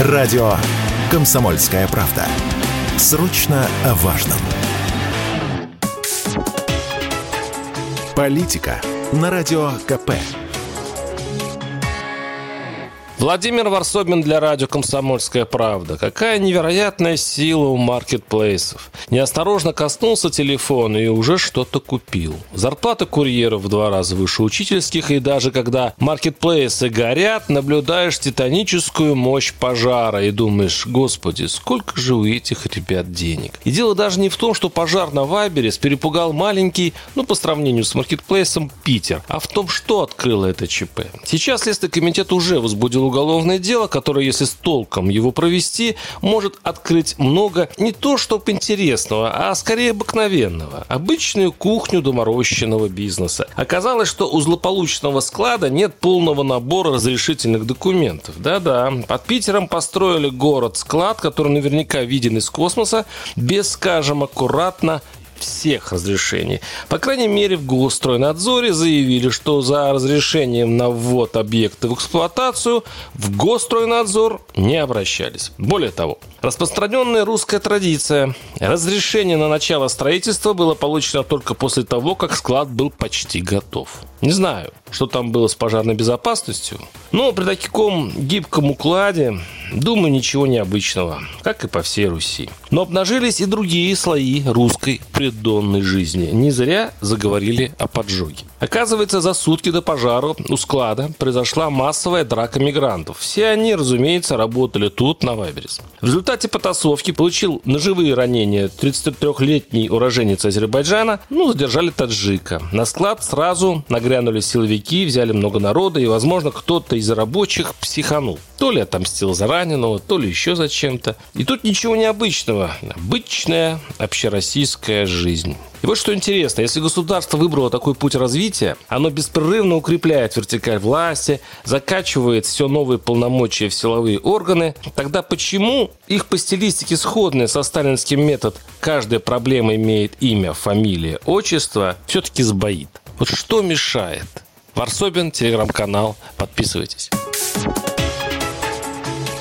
Радио «Комсомольская правда». Срочно о важном. Политика на Радио КП. Владимир Варсобин для радио «Комсомольская правда». Какая невероятная сила у маркетплейсов. Неосторожно коснулся телефона и уже что-то купил. Зарплата курьеров в два раза выше учительских, и даже когда маркетплейсы горят, наблюдаешь титаническую мощь пожара и думаешь, господи, сколько же у этих ребят денег. И дело даже не в том, что пожар на Вайберес перепугал маленький, ну, по сравнению с маркетплейсом, Питер, а в том, что открыло это ЧП. Сейчас Следственный комитет уже возбудил уголовное дело, которое, если с толком его провести, может открыть много не то, чтобы интересного, а скорее обыкновенного. Обычную кухню доморощенного бизнеса. Оказалось, что у злополучного склада нет полного набора разрешительных документов. Да-да, под Питером построили город-склад, который наверняка виден из космоса, без, скажем, аккуратно всех разрешений. По крайней мере, в Госстройнадзоре заявили, что за разрешением на ввод объекта в эксплуатацию в Госстройнадзор не обращались. Более того, распространенная русская традиция. Разрешение на начало строительства было получено только после того, как склад был почти готов. Не знаю, что там было с пожарной безопасностью, но при таком гибком укладе, думаю, ничего необычного, как и по всей Руси. Но обнажились и другие слои русской преддонной жизни. Не зря заговорили о поджоге. Оказывается, за сутки до пожара у склада произошла массовая драка мигрантов. Все они, разумеется, работали тут, на Вайберис. В результате потасовки получил ножевые ранения 33-летний уроженец Азербайджана, ну, задержали таджика. На склад сразу нагрянули силовики, взяли много народа, и, возможно, кто-то из рабочих психанул. То ли отомстил за раненого, то ли еще за чем-то. И тут ничего необычного. Обычная общероссийская жизнь. И вот что интересно, если государство выбрало такой путь развития, оно беспрерывно укрепляет вертикаль власти, закачивает все новые полномочия в силовые органы, тогда почему их по стилистике сходные со сталинским метод «каждая проблема имеет имя, фамилия, отчество» все-таки сбоит? Вот что мешает? Варсобин, телеграм-канал. Подписывайтесь.